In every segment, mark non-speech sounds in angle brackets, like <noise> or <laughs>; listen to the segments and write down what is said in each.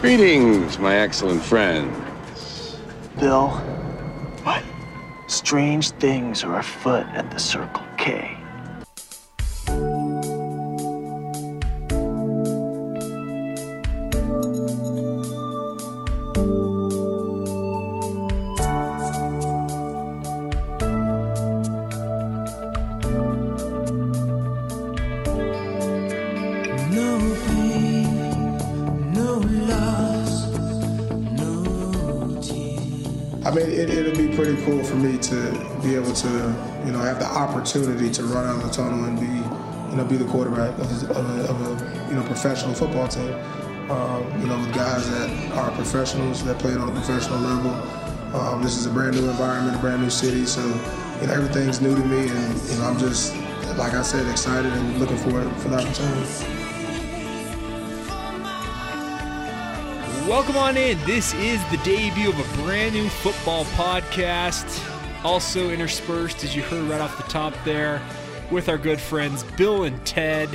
Greetings, my excellent friends. Bill. What? Strange things are afoot at the Circle K. opportunity to run out of the tunnel and be, you know, be the quarterback of, a, of, a, you know, professional football team. Um, you know, with guys that are professionals that play on a professional level. Um, this is a brand new environment, a brand new city, so you know everything's new to me, and you know I'm just, like I said, excited and looking forward for the opportunity. Welcome on in. This is the debut of a brand new football podcast. Also interspersed, as you heard right off the top there, with our good friends Bill and Ted.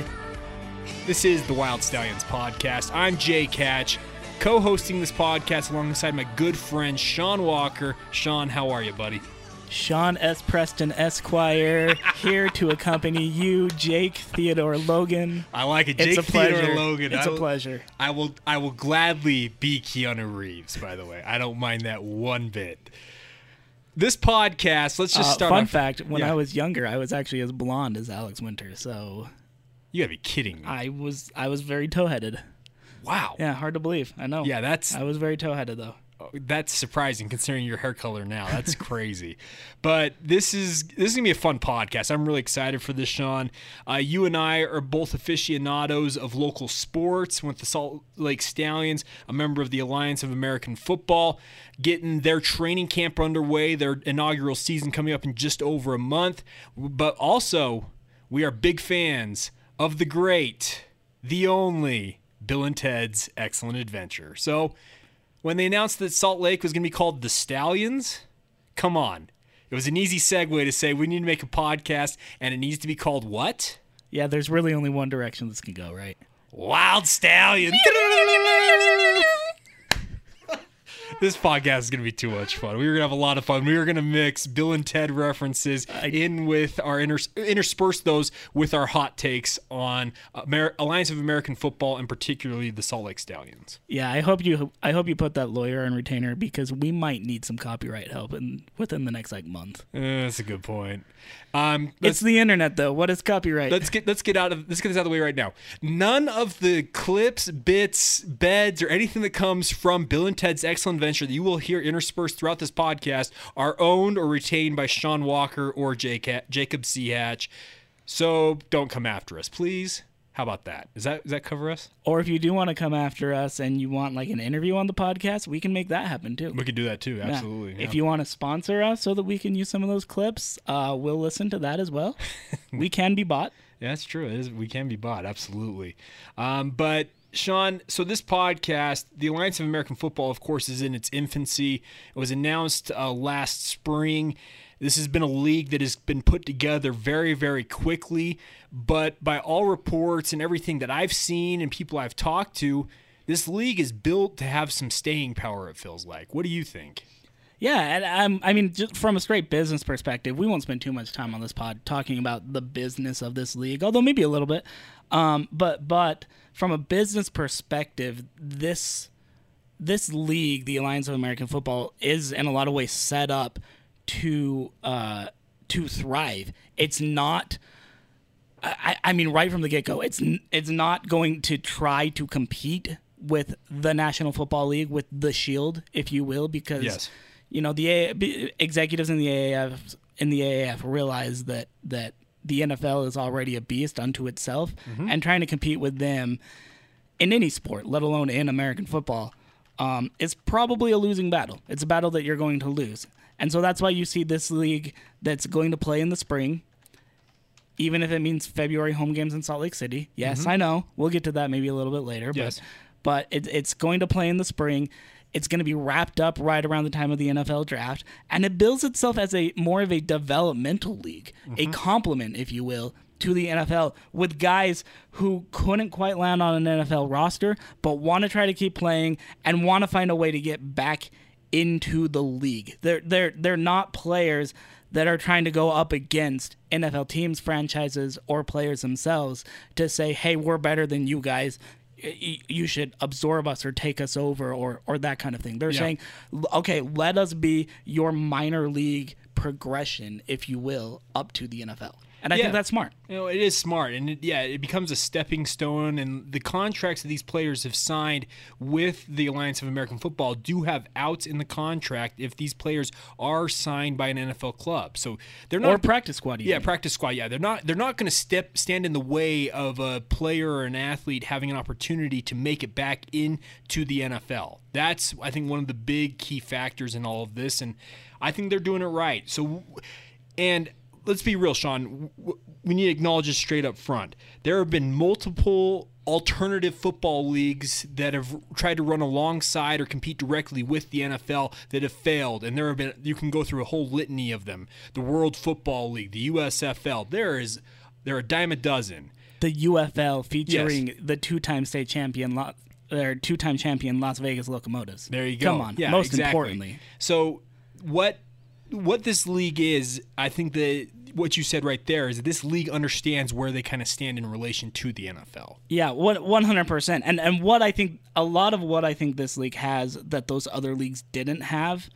This is the Wild Stallions podcast. I'm Jake Hatch, co hosting this podcast alongside my good friend Sean Walker. Sean, how are you, buddy? Sean S. Preston Esquire <laughs> here to accompany you, Jake Theodore Logan. I like it. It's Jake a pleasure. Logan. It's I a will- pleasure. I will I will gladly be Keanu Reeves, by the way. I don't mind that one bit. This podcast, let's just Uh, start fun off- fact: When Yeah. I was younger, I was actually as blonde as Alex Winter, so You gotta be kidding me. I was I was very toe-headed. wow. Yeah, hard to believe. I know. Yeah, that's I was very toe-headed though. That's surprising considering your hair color now. That's <laughs> crazy. but this is this is gonna be a fun podcast. I'm really excited for this, Sean. Uh, you and I are both aficionados of local sports. With the Salt Lake Stallions, a member of the Alliance of American Football, getting their training camp underway. Their inaugural season coming up in just over a month. But also, we are big fans of the great, the only Bill and Ted's Excellent Adventure. So when they announced that Salt Lake was going to be called the Stallions, come on. It was an easy segue to say we need to make a podcast and it needs to be called what? Yeah, there's really only one direction this can go, right? Wild Stallions. <laughs> this podcast is going to be too much fun. We were going to have a lot of fun. We were going to mix Bill and Ted references in with our inters- intersperse those with our hot takes on Amer- Alliance of American Football and particularly the Salt Lake Stallions. Yeah, I hope you I hope you put that lawyer on retainer because we might need some copyright help in within the next like month. Eh, that's a good point. Um, It's the internet though. What is copyright? let's get let's get out of let's get this out of the way right now. None of the clips, bits, beds, or anything that comes from Bill and Ted's Excellent Venture that you will hear interspersed throughout this podcast are owned or retained by Sean Walker or Jacob C. Hatch. So don't come after us, please. How about that? Does that does that cover us? Or if you do want to come after us and you want like an interview on the podcast, we can make that happen too. We could do that too. Yeah. Absolutely. If you want to sponsor us so that we can use some of those clips, uh, we'll listen to that as well. <laughs> we can be bought. Yeah, that's true. It is, we can be bought, absolutely. Um, but Sean, so this podcast, the Alliance of American Football, of course, is in its infancy. It was announced uh, last spring. This has been a league that has been put together very, very quickly. But by all reports and everything that I've seen and people I've talked to, this league is built to have some staying power. It feels like. What do you think? Yeah, and um, I mean, just from a straight business perspective, we won't spend too much time on this pod talking about the business of this league, although maybe a little bit. Um, but but from a business perspective, this this league, the Alliance of American Football, is in a lot of ways set up to uh, to thrive. It's not. I, I mean, right from the get go, it's it's not going to try to compete with the National Football League, with the Shield, if you will, because Yes. You know the A- b- executives in the AAF in the AAF realize that that the NFL is already a beast unto itself, and trying to compete with them in any sport, let alone in American football, um, is probably a losing battle. It's a battle that you're going to lose, and so that's why you see this league that's going to play in the spring. Even if it means February home games in Salt Lake City. Yes, I know. We'll get to that maybe a little bit later. Yes. But, but it, it's going to play in the spring. It's going to be wrapped up right around the time of the NFL draft, and it bills itself as a more of a developmental league, a mm-hmm. complement, if you will, to the NFL with guys who couldn't quite land on an NFL roster, but want to try to keep playing and want to find a way to get back into the league. They're they're they're not players that are trying to go up against NFL teams, franchises, or players themselves to say, "Hey, we're better than you guys. You should absorb us or take us over or or that kind of thing." They're Yeah. saying, "Okay, let us be your minor league progression, if you will, up to the NFL." And I Yeah. think that's smart. You know, it is smart, and it, yeah, it becomes a stepping stone. And the contracts that these players have signed with the Alliance of American Football do have outs in the contract if these players are signed by an NFL club. So they're not Or practice squad. Yeah, practice squad. Yeah, they're not they're not going to step stand in the way of a player or an athlete having an opportunity to make it back into the NFL. That's I think one of the big key factors in all of this, and I think they're doing it right. So, and let's be real, Sean. We need to acknowledge it straight up front. There have been multiple alternative football leagues that have tried to run alongside or compete directly with the NFL that have failed and there have been you can go through a whole litany of them the World Football League the USFL there is there are a dime a dozen the UFL featuring the two-time state champion, Lo- or two-time champion Las Vegas Locomotives. There you go. Come on. Yeah, Most exactly. importantly, So what what this league is, I think that what you said right there is that this league understands where they kind of stand in relation to the NFL. yeah, one hundred percent. And and what I think a lot of what I think this league has that those other leagues didn't have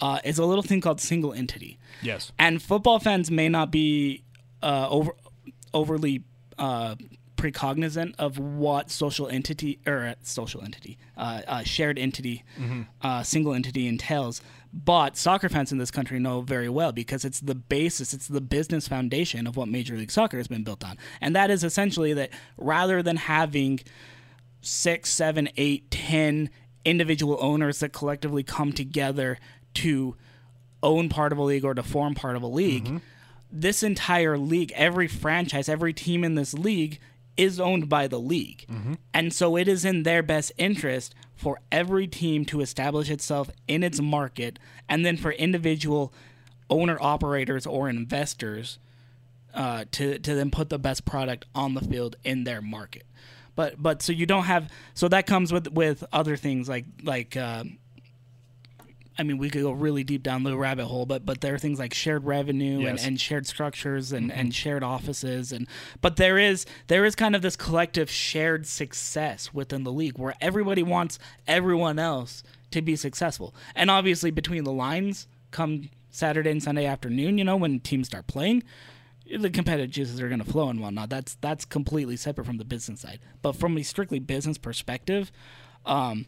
uh, is a little thing called single entity. Yes. And football fans may not be uh, over overly uh, precognizant of what social entity or uh, social entity, uh, uh, shared entity, uh, single entity entails. But soccer fans in this country know very well because it's the basis, it's the business foundation of what Major League Soccer has been built on, and that is essentially that rather than having six, seven, eight, ten individual owners that collectively come together to own part of a league or to form part of a league. Mm-hmm. This entire league, every franchise, every team in this league is owned by the league. And so it is in their best interest for every team to establish itself in its market and then for individual owner operators or investors uh, to to then put the best product on the field in their market. But but so you don't have so that comes with with other things like like uh, I mean we could go really deep down the rabbit hole, but but there are things like shared revenue Yes. and, and shared structures and, and shared offices and but there is there is kind of this collective shared success within the league where everybody wants everyone else to be successful. And obviously between the lines come Saturday and Sunday afternoon, you know, when teams start playing, the competitive juices are going to flow and whatnot. That's that's completely separate from the business side. But from a strictly business perspective, um,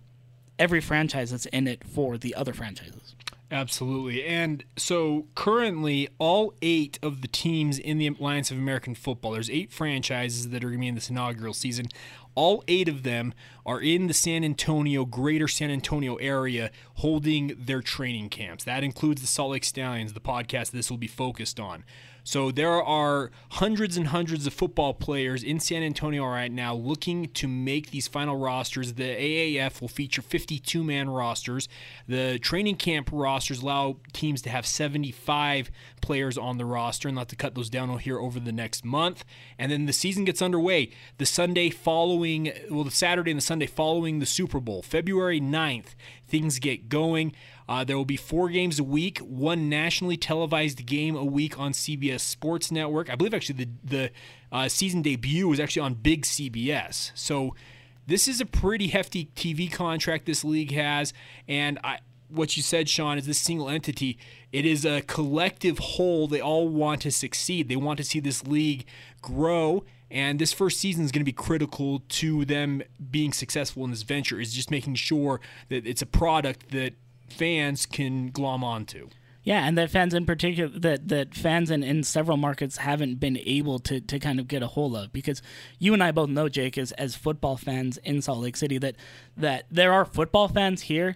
every franchise that's in it for the other franchises. Absolutely. And so currently, all eight of the teams in the Alliance of American Football, there's eight franchises that are going to be in this inaugural season. All eight of them are in the San Antonio, greater San Antonio area, holding their training camps. That includes the Salt Lake Stallions, the podcast this will be focused on. So there are hundreds and hundreds of football players in San Antonio right now looking to make these final rosters. The AAF will feature 52 man rosters. The training camp rosters allow teams to have 75 players on the roster and they'll have to cut those down here over the next month. And then the season gets underway the Sunday following, well, the Saturday and the Sunday following the Super Bowl, February 9th. Things get going. Uh, there will be four games a week, one nationally televised game a week on CBS Sports Network. I believe actually the the uh, season debut was actually on Big CBS. So this is a pretty hefty TV contract this league has, and I. What you said, Sean, is this single entity. It is a collective whole. They all want to succeed. They want to see this league grow and this first season is going to be critical to them being successful in this venture is just making sure that it's a product that fans can glom onto. Yeah, and that fans in particular that that fans in, in several markets haven't been able to to kind of get a hold of because you and I both know Jake as as football fans in Salt Lake City that that there are football fans here,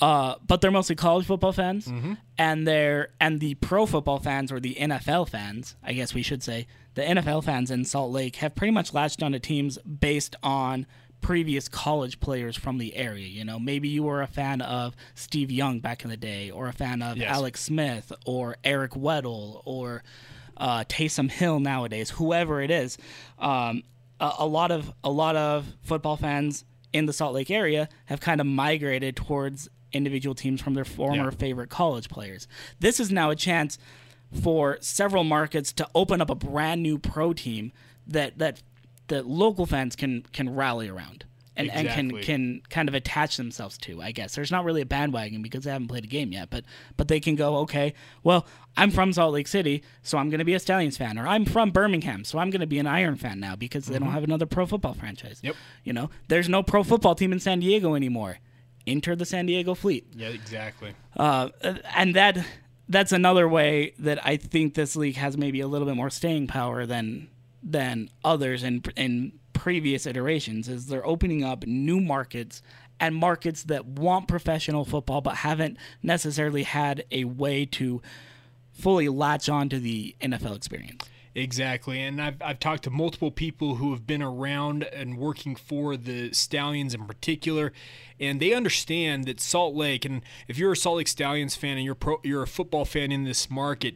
uh, but they're mostly college football fans, and they're and the pro football fans or the NFL fans, I guess we should say, the NFL fans in Salt Lake have pretty much latched onto teams based on previous college players from the area. You know, maybe you were a fan of Steve Young back in the day, or a fan of Yes. Alex Smith, or Eric Weddle, or uh, Taysom Hill nowadays, whoever it is. Um, a, a lot of a lot of football fans in the Salt Lake area have kind of migrated towards individual teams from their former Yeah. favorite college players. This is now a chance for several markets to open up a brand new pro team that that that local fans can can rally around and, and can can kind of attach themselves to. I guess there's not really a bandwagon because they haven't played a game yet, but but they can go okay. Well, I'm from Salt Lake City, so I'm going to be a Stallions fan, or I'm from Birmingham, so I'm going to be an Iron fan now because they don't have another pro football franchise. Mm-hmm. Yep. You know, there's no pro football team in San Diego anymore. Enter the San Diego Fleet Yeah, exactly. uh, and that that's another way that I think this league has maybe a little bit more staying power than than others in in previous iterations. Is they're opening up new markets and markets that want professional football but haven't necessarily had a way to fully latch on to the NFL experience. Exactly. And I've, I've talked to multiple people who have been around and working for the Stallions in particular, and they understand that Salt Lake, and if you're a Salt Lake Stallions fan and you're pro, you're a football fan in this market,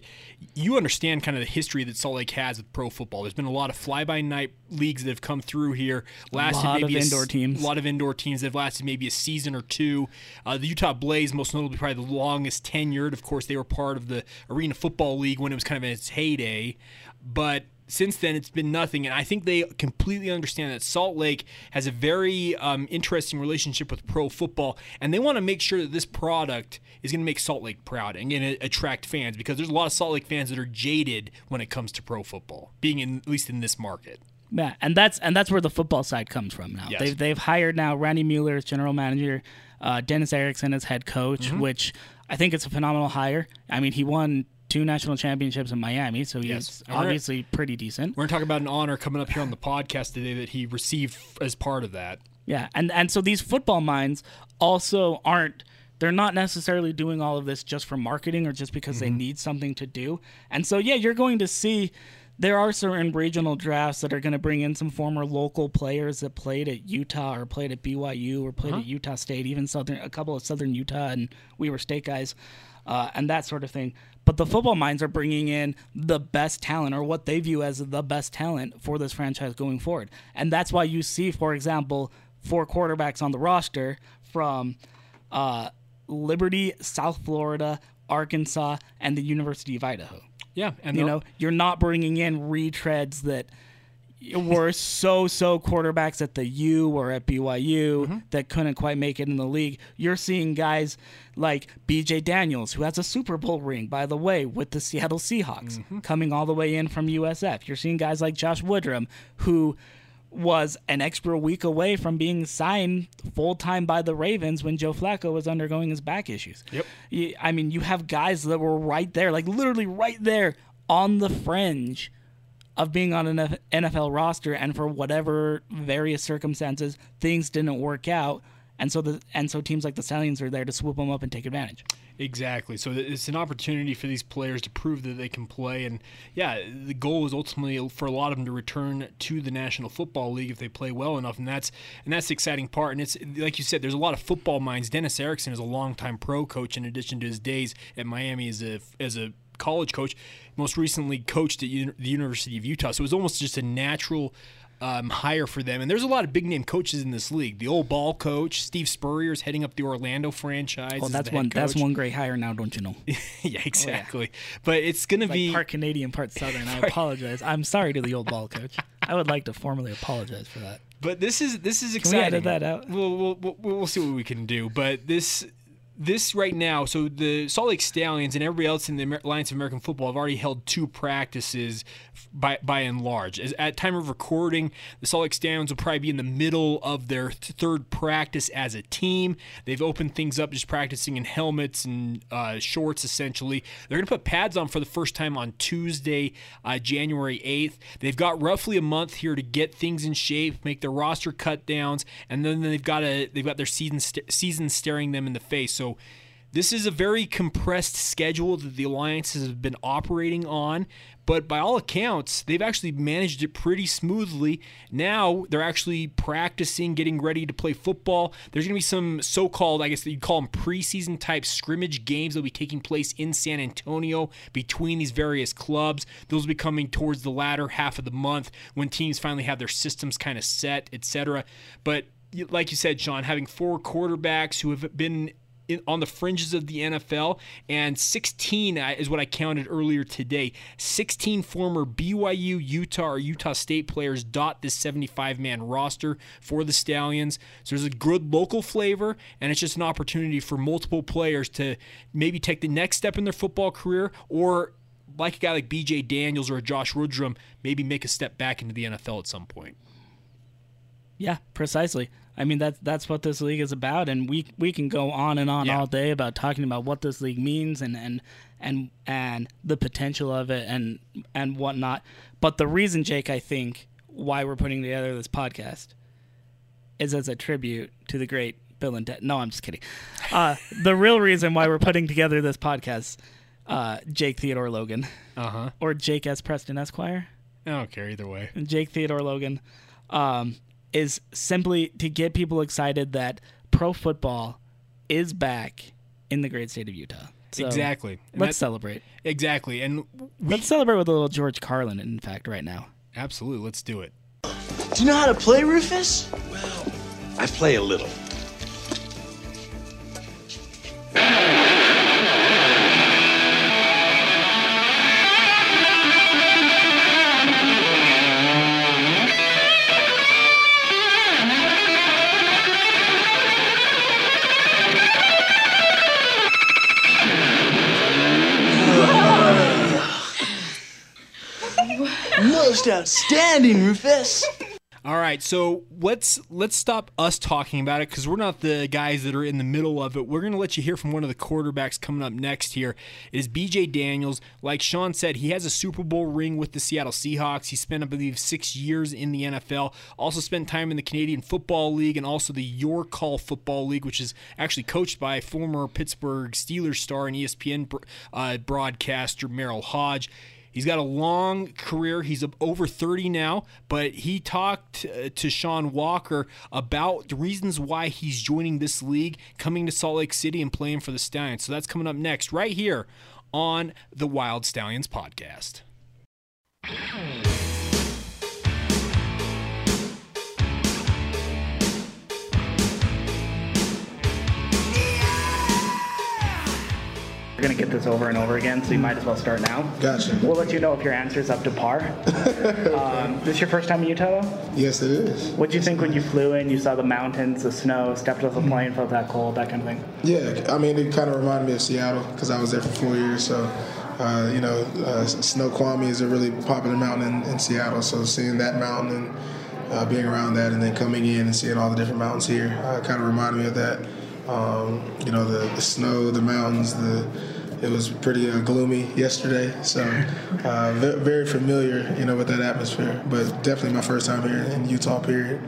you understand kind of the history that Salt Lake has with pro football. There's been a lot of fly-by-night leagues that have come through here, lasted lot of maybe a s- indoor teams. a lot of indoor teams that have lasted maybe a season or two. Uh, the Utah Blaze, most notably, probably the longest tenured. Of course, they were part of the Arena Football League when it was kind of in its heyday. But since then, it's been nothing. And I think they completely understand that Salt Lake has a very um, interesting relationship with pro football. And they want to make sure that this product is going to make Salt Lake proud and going to attract fans because there's a lot of Salt Lake fans that are jaded when it comes to pro football, being in, at least in this market. Yeah, and that's and that's where the football side comes from now. Yes. They've they've hired now Randy Mueller as general manager, uh, Dennis Erickson as head coach, Mm-hmm. which I think it's a phenomenal hire. I mean, he won two national championships in Miami, so he's Yes. Obviously pretty decent. We're going to talk about an honor coming up here on the podcast today that he received as part of that. Yeah, and and so these football minds also aren't. They're not necessarily doing all of this just for marketing or just because Mm-hmm. they need something to do. And so yeah, you're going to see there are certain regional drafts that are going to bring in some former local players that played at Utah or played at BYU or played Uh-huh. at Utah State, even southern a couple of Southern Utah and Weber State guys, uh, and that sort of thing. But the football minds are bringing in the best talent or what they view as the best talent for this franchise going forward, and that's why you see, for example, four quarterbacks on the roster from uh, Liberty, South Florida, Arkansas, and the University of Idaho. Yeah, and You know, you're not bringing in retreads that were so so quarterbacks at the U or at BYU Mm-hmm. that couldn't quite make it in the league. You're seeing guys like BJ Daniels, who has a Super Bowl ring, by the way, with the Seattle Seahawks, Mm-hmm. coming all the way in from USF. You're seeing guys like Josh Woodrum, who was an extra week away from being signed full time by the Ravens when Joe Flacco was undergoing his back issues. Yep. I mean, you have guys that were right there, like literally right there on the fringe of being on an NFL roster, and for whatever various circumstances, things didn't work out, and so the and so teams like the Stallions are there to swoop them up and take advantage. Exactly. So it's an opportunity for these players to prove that they can play, and yeah, the goal is ultimately for a lot of them to return to the National Football League if they play well enough, and that's and that's the exciting part. And it's like you said, there's a lot of football minds. Dennis Erickson is a longtime pro coach, in addition to his days at Miami as a as a college coach. Most recently coached at the University of Utah, so it was almost just a natural. Um, hire for them, and there's a lot of big name coaches in this league. The old ball coach, Steve Spurrier, is heading up the Orlando franchise. Well, that's one that's one great hire now, don't you know? <laughs> yeah, exactly. But it's gonna Like be part Canadian, part <laughs> Southern. I apologize. I'm sorry to the old ball coach. I would like to formally apologize for that. but this is this is exciting. we exciting. edit that out? We'll, we'll we'll we'll see what we can do. But this this right now, so the Salt Lake Stallions and everybody else in the Alliance of American Football have already held two practices by by and large. As, at time of recording, the Salt Lake Stallions will probably be in the middle of their th- third practice as a team. They've opened things up, just practicing in helmets and uh, shorts. Essentially, they're going to put pads on for the first time on Tuesday, uh, January eighth. They've got roughly a month here to get things in shape, make their roster cut downs, and then they've got a they've got their season st- season staring them in the face. So This is a very compressed schedule that the alliances have been operating on, but by all accounts, they've actually managed it pretty smoothly. Now they're actually practicing, getting ready to play football. There's going to be some so called, I guess you'd call them preseason type scrimmage games that will be taking place in San Antonio between these various clubs. Those will be coming towards the latter half of the month when teams finally have their systems kind of set, etc. But like you said, Sean, having four quarterbacks who have been in, on the fringes of the NFL, and 16 uh, is what I counted earlier today. 16 former BYU, Utah, or Utah State players dot this 75 man roster for the Stallions. So there's a good local flavor, and it's just an opportunity for multiple players to maybe take the next step in their football career or like a guy like BJ Daniels or a Josh Woodrum, maybe make a step back into the NFL at some point. Yeah, precisely. I mean that's that's what this league is about, and we we can go on and on Yeah. all day about talking about what this league means and and and and the potential of it and and whatnot. But the reason, Jake, I think why we're putting together this podcast is as a tribute to the great Bill and Ted. No, I'm just kidding. Uh, the real reason why we're putting together this podcast, uh, Jake Theodore Logan Uh huh. or Jake S. Preston Esquire. I don't care either way. Jake Theodore Logan, um, is simply to get people excited that pro football is back in the great state of Utah. So exactly. And Let's that's- celebrate. exactly. And we Let's celebrate with a little George Carlin, in fact, right now. absolutely let's do it. Do you know how to play, Rufus? Well, I play a little. <laughs> Most outstanding, Rufus. All right, so let's let's stop us talking about it because we're not the guys that are in the middle of it. We're going to let you hear from one of the quarterbacks coming up next. Here it is B.J. Daniels. Like Sean said, he has a Super Bowl ring with the Seattle Seahawks. He spent, I believe, six years in the NFL. Also spent time in the Canadian Football League and also the Your Call Football League, which is actually coached by former Pittsburgh Steelers star and ESPN uh, broadcaster Merril Hoge. He's got a long career. He's over 30 now, but he talked uh, to Sean Walker about the reasons why he's joining this league, coming to Salt Lake City and playing for the Stallions. So that's coming up next, right here on the Wild Stallions podcast. We're gonna get this over and over again, so you might as well start now. Gotcha. We'll let you know if your answer is up to par. <laughs> um, this your first time in Utah, though? Yes, it is. What'd you think when you flew in? You saw the mountains, the snow, stepped off the plane, felt that cold, that kind of thing. Yeah, I mean, it kind of reminded me of Seattle because I was there for four years. So, uh, you know, uh, Snoqualmie is a really popular mountain in, in Seattle. So, seeing that mountain and uh, being around that, and then coming in and seeing all the different mountains here, uh, kind of reminded me of that. Um, you know, the, the snow, the mountains, the it was pretty uh, gloomy yesterday, so <laughs> uh, ve- very familiar, you know, with that atmosphere. But definitely my first time here in Utah. Period.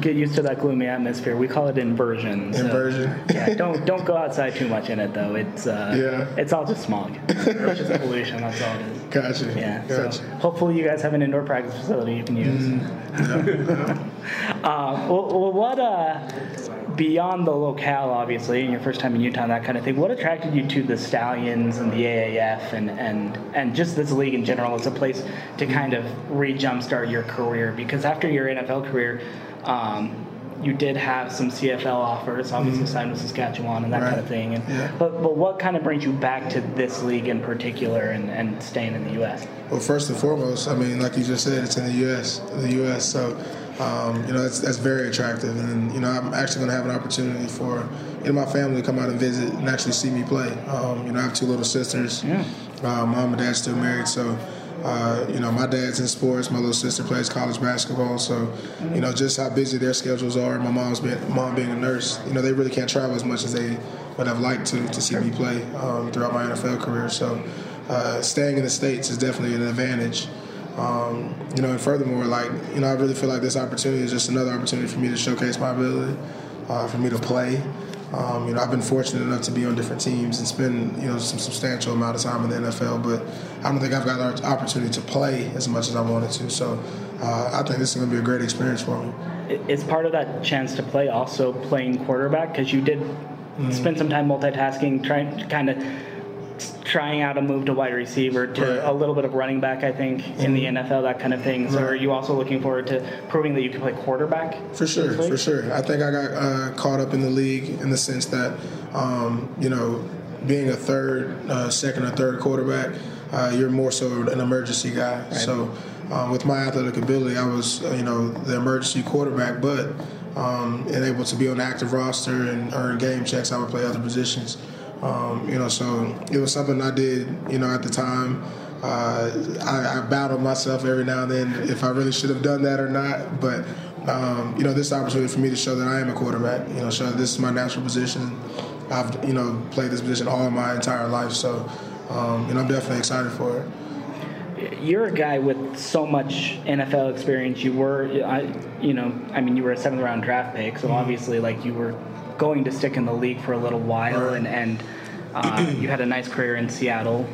Get used to that gloomy atmosphere. We call it inversion. so- Inversion. yeah, <laughs> don't don't go outside too much in it though. It's uh, Yeah. it's all just smog. <laughs> It's just pollution. That's all it is. Gotcha. Yeah. Gotcha. So hopefully you guys have an indoor practice facility you can use. uh, well, well, what uh, beyond the locale, obviously, and your first time in Utah, and that kind of thing. What attracted you to the Stallions and the AAF and and and just this league in general as a place to kind of re-jumpstart your career? Because after your NFL career. Um, you did have some CFL offers, obviously signed with Saskatchewan and that kind of thing. And, Yeah. But but what kind of brings you back to this league in particular and, and staying in the U.S.? Well, first and foremost, I mean, like you just said, it's in the U.S. The U.S. So, um, you know, that's, that's very attractive, and you know, I'm actually going to have an opportunity for you know, my family to come out and visit and actually see me play. Um, you know, I have two little sisters. Yeah. Uh, mom and dad still married, so. Uh, you know, my dad's in sports. My little sister plays college basketball. So, you know, just how busy their schedules are. My mom's being, mom being a nurse. You know, they really can't travel as much as they would have liked to to see me play um, throughout my NFL career. So, uh, staying in the states is definitely an advantage. Um, you know, and furthermore, like you know, I really feel like this opportunity is just another opportunity for me to showcase my ability, uh, for me to play, Um, you know, I've been fortunate enough to be on different teams and spend you know some substantial amount of time in the NFL, but I don't think I've got an opportunity to play as much as I wanted to. So uh, I think this is going to be a great experience for me. Is part of that chance to play also playing quarterback? Because you did spend some time multitasking, trying to kind of trying out a move to wide receiver to Right. a little bit of running back, I think, in the NFL, that kind of thing. So Right. are you also looking forward to proving that you can play quarterback? For sure, for sure. I think I got uh, caught up in the league in the sense that, um, you know, being a third, uh, second or third quarterback, uh, you're more so an emergency guy. So, um, with my athletic ability, I was, uh, you know, the emergency quarterback, but um, and able to be on the active roster and earn game checks, I would play other positions. Um, you know, so it was something I did, you know, at the time. Uh, I, I battled myself every now and then if I really should have done that or not. But um, you know, this opportunity for me to show that I am a quarterback. You know, show that this is my natural position. I've you know played this position all my entire life, so um, you know I'm definitely excited for it. You're a guy with so much NFL experience. You were, I, you know, I mean, you were a seventh round draft pick, so obviously, like, you were going to stick in the league for a little while, Right. and and uh, <clears throat> you had a nice career in Seattle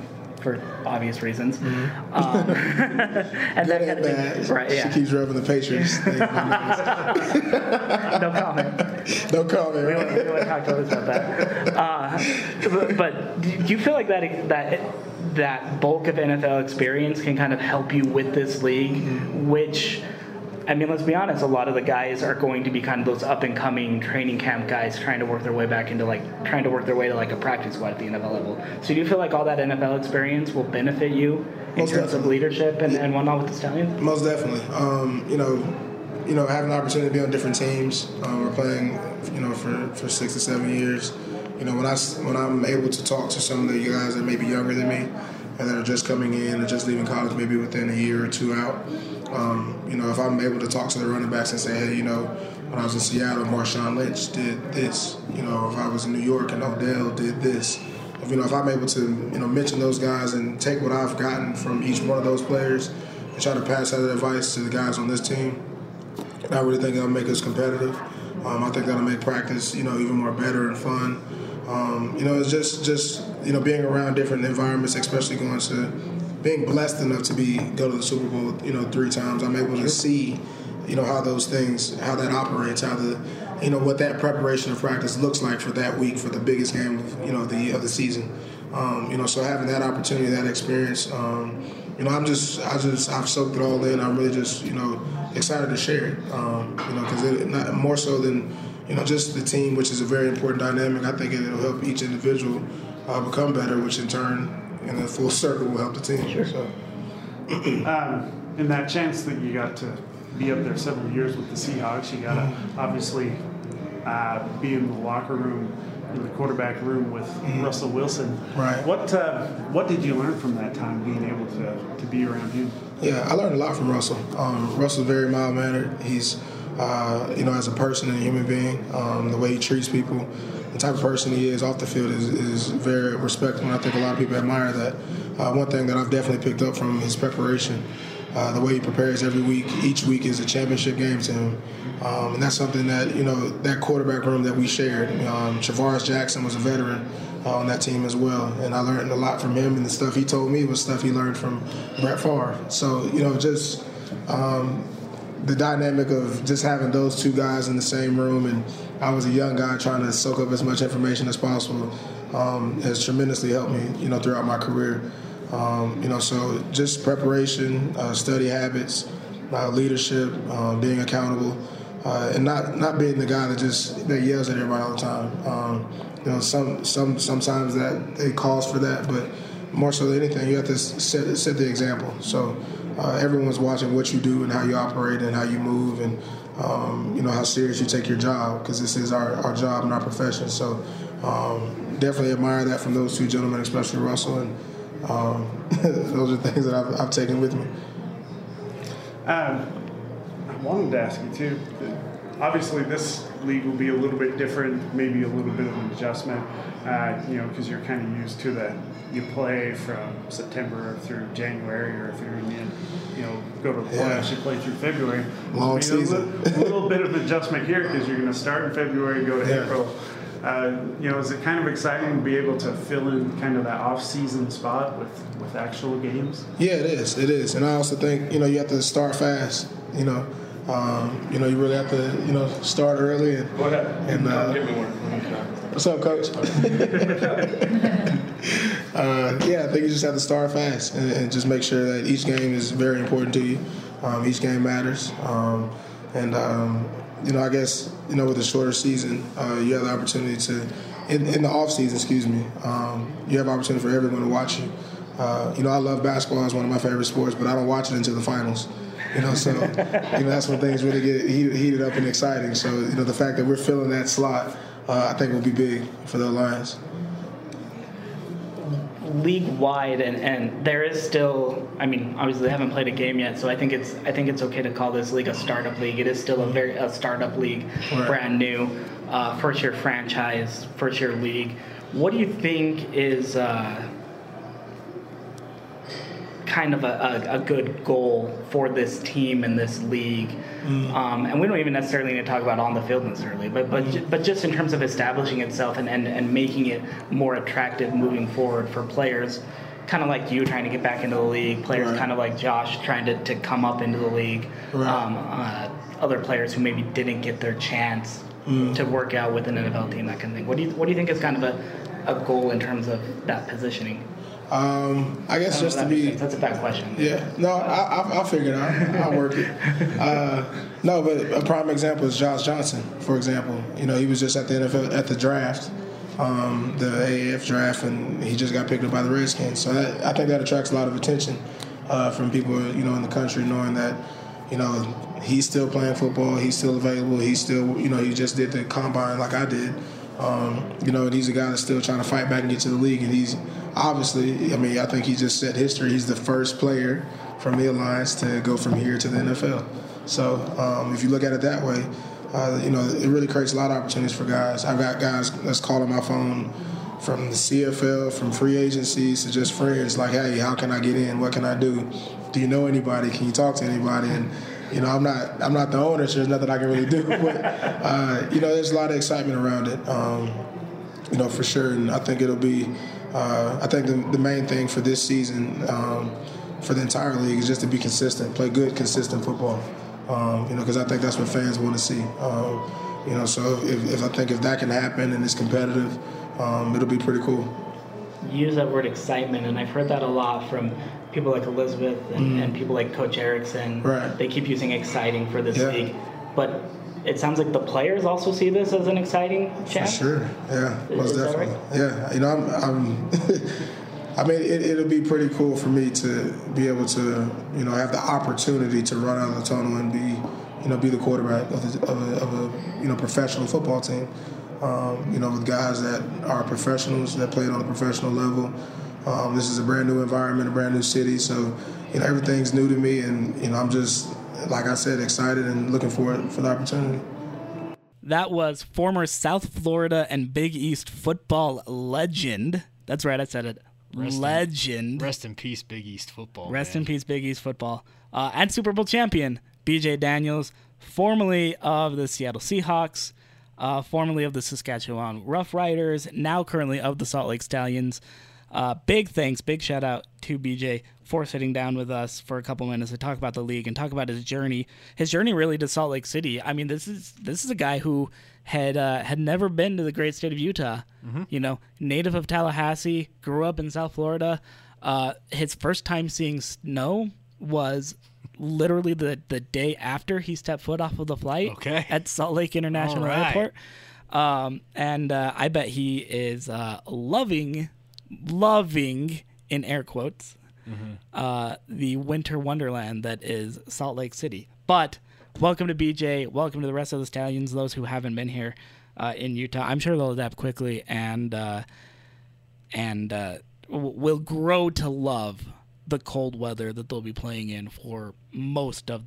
for obvious reasons. Um, <laughs> and Good kind and of thing, bad. right? She keeps rubbing the Patriots. <laughs> no comment. Don't call me. We Right? want talk to us about that. Uh, but, but do you feel like that that that bulk of NFL experience can kind of help you with this league, which? I mean, let's be honest. A lot of the guys are going to be kind of those up and coming training camp guys, trying to work their way back into like trying to work their way to like a practice squad at the NFL level. So, do you feel like all that NFL experience will benefit you in Most terms of leadership and, and whatnot with the Stallions? Most definitely. Um, you know, you know, having the opportunity to be on different teams. Um, we're playing, you know, for, for six to seven years. You know, when I when I'm able to talk to some of the guys that may be younger than me and that are just coming in and just leaving college, maybe within a year or two out. Um, you know, if I'm able to talk to the running backs and say, hey, you know, when I was in Seattle, Marshawn Lynch did this. You know, if I was in New York and Odell did this. If, you know, if I'm able to, you know, mention those guys and take what I've gotten from each one of those players and try to pass that advice to the guys on this team, I really think that'll make us competitive. Um, I think that'll make practice, you know, even more better and fun. Um, you know, it's just, just you know, being around different environments, especially going to, being blessed enough to be go to the Super Bowl, you know, three times. I'm able to see, you know, how those things, how that operates, how the, you know, what that preparation of practice looks like for that week for the biggest game of, you know, the of the season. Um, you know, so having that opportunity, that experience, um, you know, I'm just, I just, I've soaked it all in. I'm really just, you know, excited to share it. Um, you know, because more so than, you know, just the team, which is a very important dynamic. I think it'll help each individual uh, become better, which in turn, in a full circle, will help the team. Sure. So. <clears throat> Um, and that chance that you got to be up there several years with the Seahawks, you got to obviously uh, be in the locker room, in the quarterback room with Russell Wilson. Right. What uh, What did you learn from that time being able to, to be around him? Yeah, I learned a lot from Russell. Um, Russell's very mild mannered. He's, uh, you know, as a person and a human being, um, the way he treats people, the type of person he is off the field is, is very respectful. And I think a lot of people admire that. Uh, one thing that I've definitely picked up from his preparation, uh, the way he prepares every week. Each week is a championship game to him, um, and that's something that you know that quarterback room that we shared. Um, Jackson was a veteran uh, on that team as well, and I learned a lot from him. And the stuff he told me was stuff he learned from Brett Favre. So you know, just um, the dynamic of just having those two guys in the same room, and I was a young guy trying to soak up as much information as possible, um, has tremendously helped me, you know, throughout my career. Um, you know, so just preparation, uh, study habits, uh, leadership, um, being accountable, uh, and not not being the guy that just that yells at everybody all the time. Um, you know, some some sometimes that it calls for that, but more so than anything, you have to set set the example. So uh, everyone's watching what you do and how you operate and how you move and um, you know how serious you take your job because this is our, our job and our profession. So um, definitely admire that from those two gentlemen, especially Russell, and um, <laughs> those are things that I've, I've taken with me. Um, I wanted to ask you too. Obviously, this league will be a little bit different, maybe a little bit of an adjustment. Uh, you know, because you're kind of used to that. You play from September through January, or if you're in the, you know, go to the Yeah. playoffs, you play through February. Long season. A little, little bit of adjustment here because you're going to start in February, go to Yeah. April. Uh, you know, is it kind of exciting to be able to fill in kind of that off-season spot with with actual games? Yeah, it is. It is, and I also think you know you have to start fast. You know, um, you know you really have to you know start early and. Go ahead. And, uh, Give me one. What's up, coach? <laughs> uh, yeah, I think you just have to start fast and, and, just make sure that each game is very important to you. Um, each game matters, um, and um, you know, I guess you know with a shorter season, uh, you have the opportunity to, in, in the off season, excuse me, um, you have opportunity for everyone to watch you. Uh, you know, I love basketball; it's one of my favorite sports, but I don't watch it until the finals. You know, so you know that's when things really get heated, heated up and exciting. So you know, the fact that we're filling that slot uh, I think will be big for the Alliance. League wide, and, and there is still. I mean, obviously they haven't played a game yet, so I think it's I think it's okay to call this league a startup league. It is still a very a startup league, Right. brand new, uh, first year franchise, first year league. What do you think is uh, kind of a, a, a good goal for this team and this league? Um, and we don't even necessarily need to talk about on the field necessarily, but but ju- but just in terms of establishing itself and, and, and making it more attractive moving forward for players, kind of like you trying to get back into the league, players Right. kind of like Josh trying to, to come up into the league, Right. um, uh, other players who maybe didn't get their chance to work out with an NFL team, that kind of thing. What do you what do you think is kind of a, a goal in terms of that positioning? Um, I guess just to be that's a bad question. Yeah, no, I, I, I'll figure it out. I'll work it. <laughs> Uh, no, but a prime example is Josh Johnson, for example. You know, he was just at the NFL at the draft, um, the AAF draft, and he just got picked up by the Redskins. So that, I think that attracts a lot of attention uh, from people, you know, in the country, knowing that, you know, he's still playing football, he's still available, he's still, you know, he just did the combine like I did. Um, you know, and he's a guy that's still trying to fight back and get to the league. And he's obviously, I mean, I think he just set history. He's the first player from the Alliance to go from here to the NFL. So um, if you look at it that way, uh, you know, it really creates a lot of opportunities for guys. I've got guys that's calling my phone from the CFL, from free agencies to just friends, like, hey, how can I get in? What can I do? Do you know anybody? Can you talk to anybody? And you know, I'm not I'm not the owner, so there's nothing I can really <laughs> do. But uh, you know, there's a lot of excitement around it. Um, you know, for sure. And I think it'll be. Uh, I think the, the main thing for this season, um, for the entire league, is just to be consistent, play good, consistent football. Um, you know, because I think that's what fans want to see. Um, you know, so if, if I think if that can happen and it's competitive, um, it'll be pretty cool. You use that word excitement, and I've heard that a lot from people like Elizabeth and, and people like Coach Erickson. Right. They keep using exciting for this Yeah. league, but it sounds like the players also see this as an exciting For chance. sure, yeah, most is definitely. Yeah, you know, I'm. I'm <laughs> I mean, it, it'll be pretty cool for me to be able to, you know, have the opportunity to run out of the tunnel and be, you know, be the quarterback of, the, of, a, of a, you know, professional football team. Um, you know, with guys that are professionals that played on a professional level. Um, this is a brand new environment, a brand new city, so you know everything's new to me, and you know I'm just, like I said, excited and looking forward for the opportunity. That was former South Florida and Big East football legend. That's right, I said it. Rest in- legend. Rest in peace, Big East football. Rest man. in peace, Big East football. Uh, and Super Bowl champion, BJ Daniels, formerly of the Seattle Seahawks, uh, formerly of the Saskatchewan Rough Riders, now currently of the Salt Lake Stallions. Uh, big thanks, big shout out to BJ for sitting down with us for a couple minutes to talk about the league and talk about his journey. His journey really to Salt Lake City. I mean, this is this is a guy who had uh, had never been to the great state of Utah. You know, native of Tallahassee, grew up in South Florida. Uh, his first time seeing snow was literally the the day after he stepped foot off of the flight Okay. at Salt Lake International right. Airport. Um, and uh, I bet he is uh, loving, loving in air quotes, uh, the winter wonderland that is Salt Lake City. But welcome to BJ. Welcome to the rest of the Stallions. Those who haven't been here uh, in Utah, I'm sure they'll adapt quickly and uh, and uh, will grow to love the cold weather that they'll be playing in for most of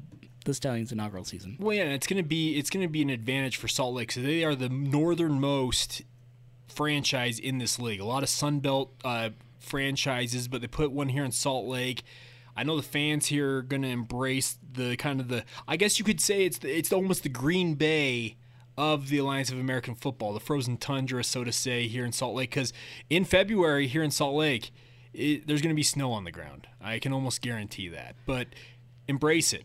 the Stallions' inaugural season. Well, yeah, it's gonna be it's gonna be an advantage for Salt Lake. So they are the northernmost franchise in this league. A lot of Sun Belt uh, franchises, but they put one here in Salt Lake. I know the fans here are gonna embrace the kind of the. I guess you could say it's the, it's almost the Green Bay of the Alliance of American Football, the frozen tundra, so to say, here in Salt Lake. Because in February here in Salt Lake, it, there's going to be snow on the ground. I can almost guarantee that. But embrace it.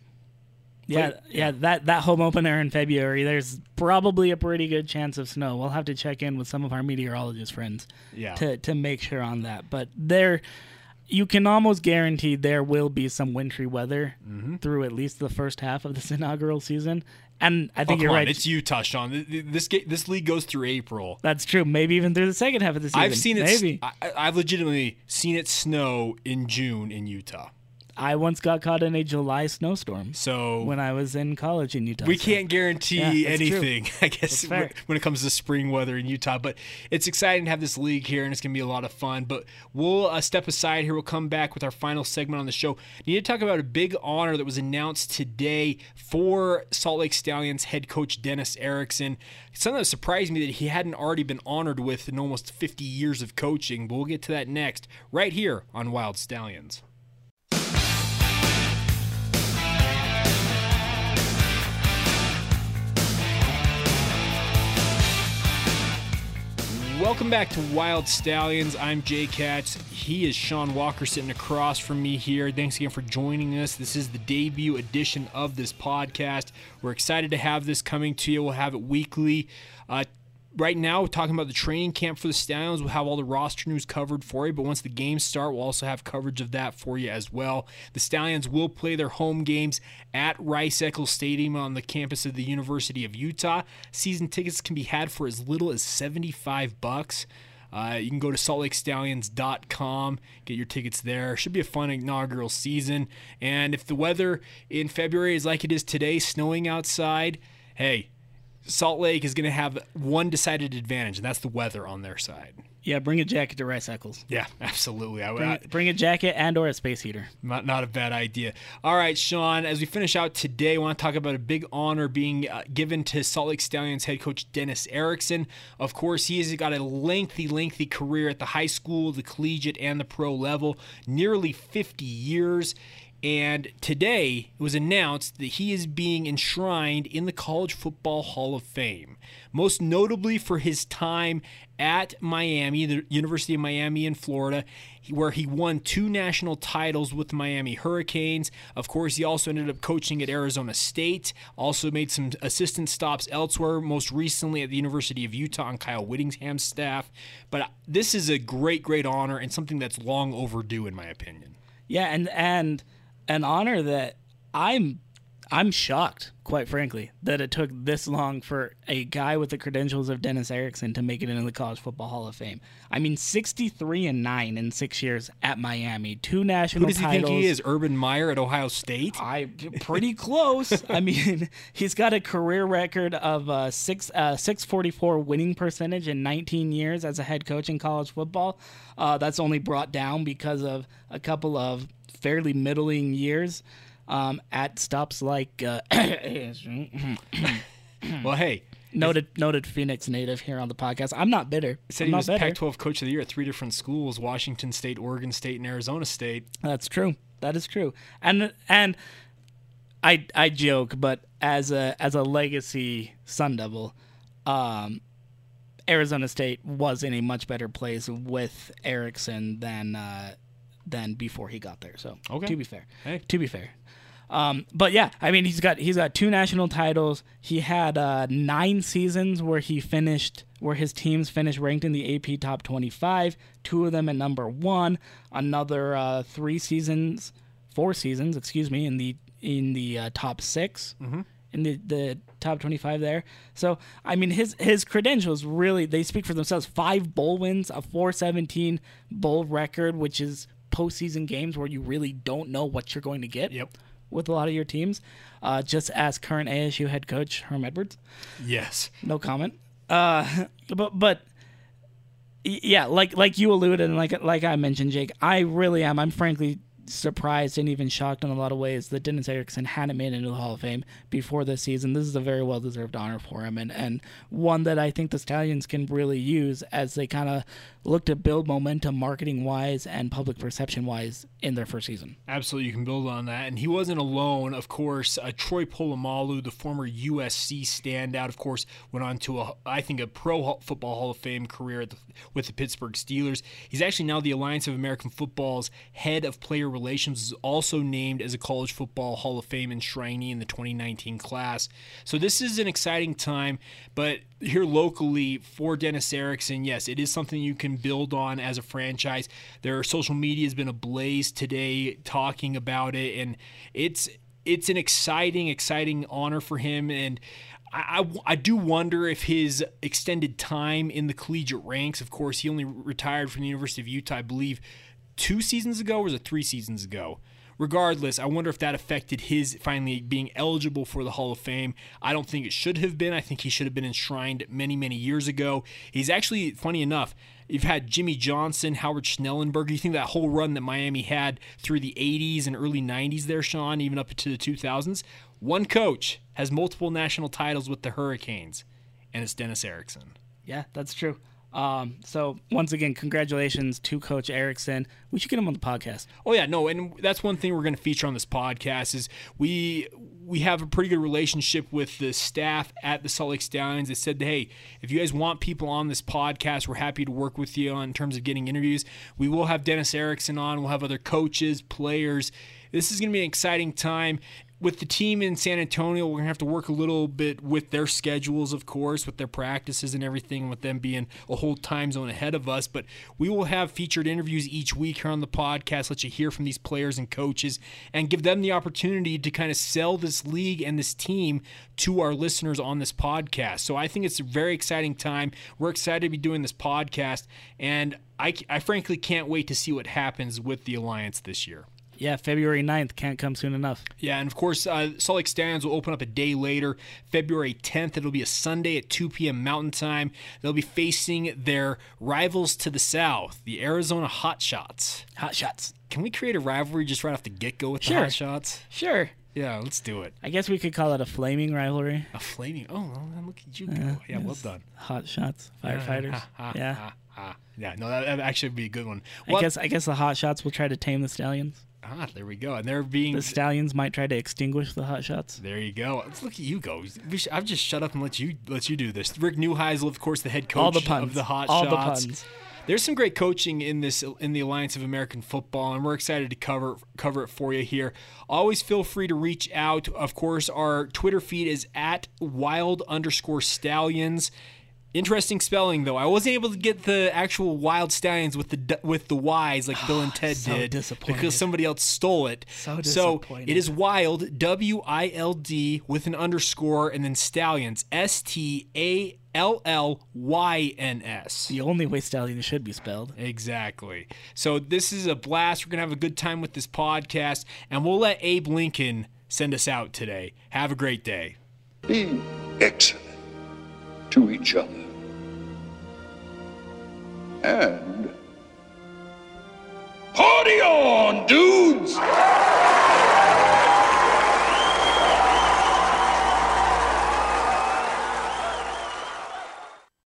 Yeah, yeah, that that home opener in February, there's probably a pretty good chance of snow. We'll have to check in with some of our meteorologist friends Yeah. to to make sure on that. But there you can almost guarantee there will be some wintry weather Mm-hmm. through at least the first half of this <laughs> inaugural season. And I Oh, think come you're on. right. It's Utah, Sean. Th- th- This this league goes through April. That's true. Maybe even through the second half of the season. I've seen it. Maybe. I, I- I've legitimately seen it snow in June in Utah. I once got caught in a July snowstorm So when I was in college in Utah. we so- can't guarantee Yeah, that's true. anything, <laughs> I guess, when, when it comes to spring weather in Utah. But it's exciting to have this league here, and it's going to be a lot of fun. But we'll uh, step aside here. We'll come back with our final segment on the show. Need to talk about a big honor that was announced today for Salt Lake Stallions head coach Dennis Erickson. Something that surprised me that he hadn't already been honored with in almost 50 years of coaching. But we'll get to that next, right here on Wild Stallions. Welcome back to Wild Stallions. I'm Jake Hatch. He is Sean Walker sitting across from me here. Thanks again for joining us. This is the debut edition of this podcast. We're excited to have this coming to you. We'll have it weekly. Uh, right now, we're talking about the training camp for the Stallions. We'll have all the roster news covered for you, but once the games start, we'll also have coverage of that for you as well. The Stallions will play their home games at Rice Eccles Stadium on the campus of the University of Utah. Season tickets can be had for as little as 75 bucks. Uh, you can go to saltlakestallions.com, get your tickets there. Should be a fun inaugural season. And if the weather in February is like it is today, snowing outside, hey, Salt Lake is going to have one decided advantage, and that's the weather on their side. Yeah, bring a jacket to Rice Eccles. Yeah, <laughs> absolutely. I, Bring, I, bring a jacket and or a space heater. not, not a bad idea. All right, Sean, as we finish out today, I want to talk about a big honor being uh, given to Salt Lake Stallions head coach Dennis Erickson. Of course, he has got a lengthy, lengthy career at the high school, the collegiate, and the pro level, nearly 50 years. And today it was announced that he is being enshrined in the College Football Hall of Fame, most notably for his time at Miami, the University of Miami in Florida, where he won two national titles with the Miami Hurricanes. Of course, he also ended up coaching at Arizona State, also made some assistant stops elsewhere, most recently at the University of Utah on Kyle Whittingham's staff. But this is a great, great honor and something that's long overdue, in my opinion. Yeah, and and an honor that I'm I'm shocked, quite frankly, that it took this long for a guy with the credentials of Dennis Erickson to make it into the College Football Hall of Fame. I mean, 63 and 9 in 6 years at Miami, two national Who does he titles. think he is? Urban Meyer at Ohio State? I pretty close. <laughs> I mean, he's got a career record of uh, six uh, six forty four winning percentage in 19 years as a head coach in college football. Uh, that's only brought down because of a couple of fairly middling years um, at stops like uh, <coughs> <coughs> Well, hey, noted noted Phoenix native here on the podcast. I'm not bitter. said I'm he was bitter. Pac-12 Coach of the Year at three different schools: Washington State, Oregon State, and Arizona State. That's true. That is true. And and I I joke, but as a as a legacy Sun Devil, um, Arizona State was in a much better place with Erickson than uh, than before he got there. So Okay. to be fair, Hey. to be fair. Um, but yeah, I mean he's got he's got two national titles. He had uh, nine seasons where he finished where his teams finished ranked in the AP top 25. Two of them at number one. Another uh, three seasons, four seasons, excuse me, in the in the uh, top 6 in the the top 25 there. So I mean his his credentials really they speak for themselves. Five bowl wins, a 417 bowl record, which is postseason games where you really don't know what you're going to get Yep. with a lot of your teams. Uh, just as current ASU head coach Herm Edwards, Yes. no comment. Uh, <laughs> but but yeah, like like you alluded and like like I mentioned, Jake, I really am. I'm frankly surprised and even shocked in a lot of ways that Dennis Erickson hadn't made it into the Hall of Fame before this season. This is a very well deserved honor for him and, and one that I think the Stallions can really use as they kind of look to build momentum marketing wise and public perception wise in their first season. Absolutely, you can build on that. And he wasn't alone. Of course, uh, Troy Polamalu, the former USC standout, of course, went on to, a, I think, a Pro Football Hall of Fame career the, with the Pittsburgh Steelers. He's actually now the Alliance of American Football's head of player relations, is also named as a College Football Hall of Fame enshrinee in the 2019 class. So this is an exciting time, but here locally for Dennis Erickson, yes, it is something you can build on as a franchise. Their social media has been ablaze today talking about it, and it's it's an exciting, exciting honor for him. And I, I, I, do wonder if his extended time in the collegiate ranks, of course, he only retired from the University of Utah, I believe, two seasons ago, or was it three seasons ago? regardless, I wonder if that affected his finally being eligible for the Hall of Fame. I don't think it should have been. I think he should have been enshrined many, many years ago. He's actually, funny enough, You've had Jimmy Johnson, Howard Schnellenberger. You think that whole run that Miami had through the 80s and early 90s there, Sean, even up to the 2000s? One coach has multiple national titles with the Hurricanes, and it's Dennis Erickson. Yeah, that's true. Um, so once again, congratulations to Coach Erickson. We should get him on the podcast. Oh yeah, no, and that's one thing we're going to feature on this podcast is we we have a pretty good relationship with the staff at the Salt Lake Stallions. They said, hey, if you guys want people on this podcast, we're happy to work with you on in terms of getting interviews. We will have Dennis Erickson on. We'll have other coaches, players. This is going to be an exciting time with the team in San Antonio, we're gonna have to work a little bit with their schedules, of course, with their practices and everything, with them being a whole time zone ahead of us. But we will have featured interviews each week here on the podcast, let you hear from these players and coaches, and give them the opportunity to kind of sell this league and this team to our listeners on this podcast. So I think it's a very exciting time. We're excited to be doing this podcast, and I, I frankly can't wait to see what happens with the Alliance this year. Yeah, February 9th can't come soon enough. Yeah, and of course, uh, Salt Lake Stallions will open up a day later, February 10th. It'll be a Sunday at 2 p.m. Mountain Time. They'll be facing their rivals to the south, the Arizona Hotshots. Hotshots. Can we create a rivalry just right off the get go with sure. the Hotshots? Sure. Yeah, let's do it. I guess we could call it a flaming rivalry. A flaming? Oh, look at you go. Uh, yeah, well done. Hot shots, <laughs> firefighters. <laughs> yeah. <laughs> yeah, no, that, that actually would be a good one. Well, I guess I guess the hot shots will try to tame the stallions. Ah, there we go. And they're being the stallions might try to extinguish the hot shots. There you go. Let's look at you go. I've just shut up and let you let you do this. Rick Neuheisel, of course, the head coach All the puns. of the hot All shots. The puns. There's some great coaching in this in the Alliance of American Football, and we're excited to cover cover it for you here. Always feel free to reach out. Of course, our Twitter feed is at wild underscore stallions. Interesting spelling though. I wasn't able to get the actual wild stallions with the with the Y's like Bill and <sighs> Ted so did because somebody else stole it. So So it is wild W I L D with an underscore and then stallions S T A L L Y N S. The only way stallion should be spelled. Exactly. So this is a blast. We're gonna have a good time with this podcast, and we'll let Abe Lincoln send us out today. Have a great day. Be excellent to each other. And party on, dudes!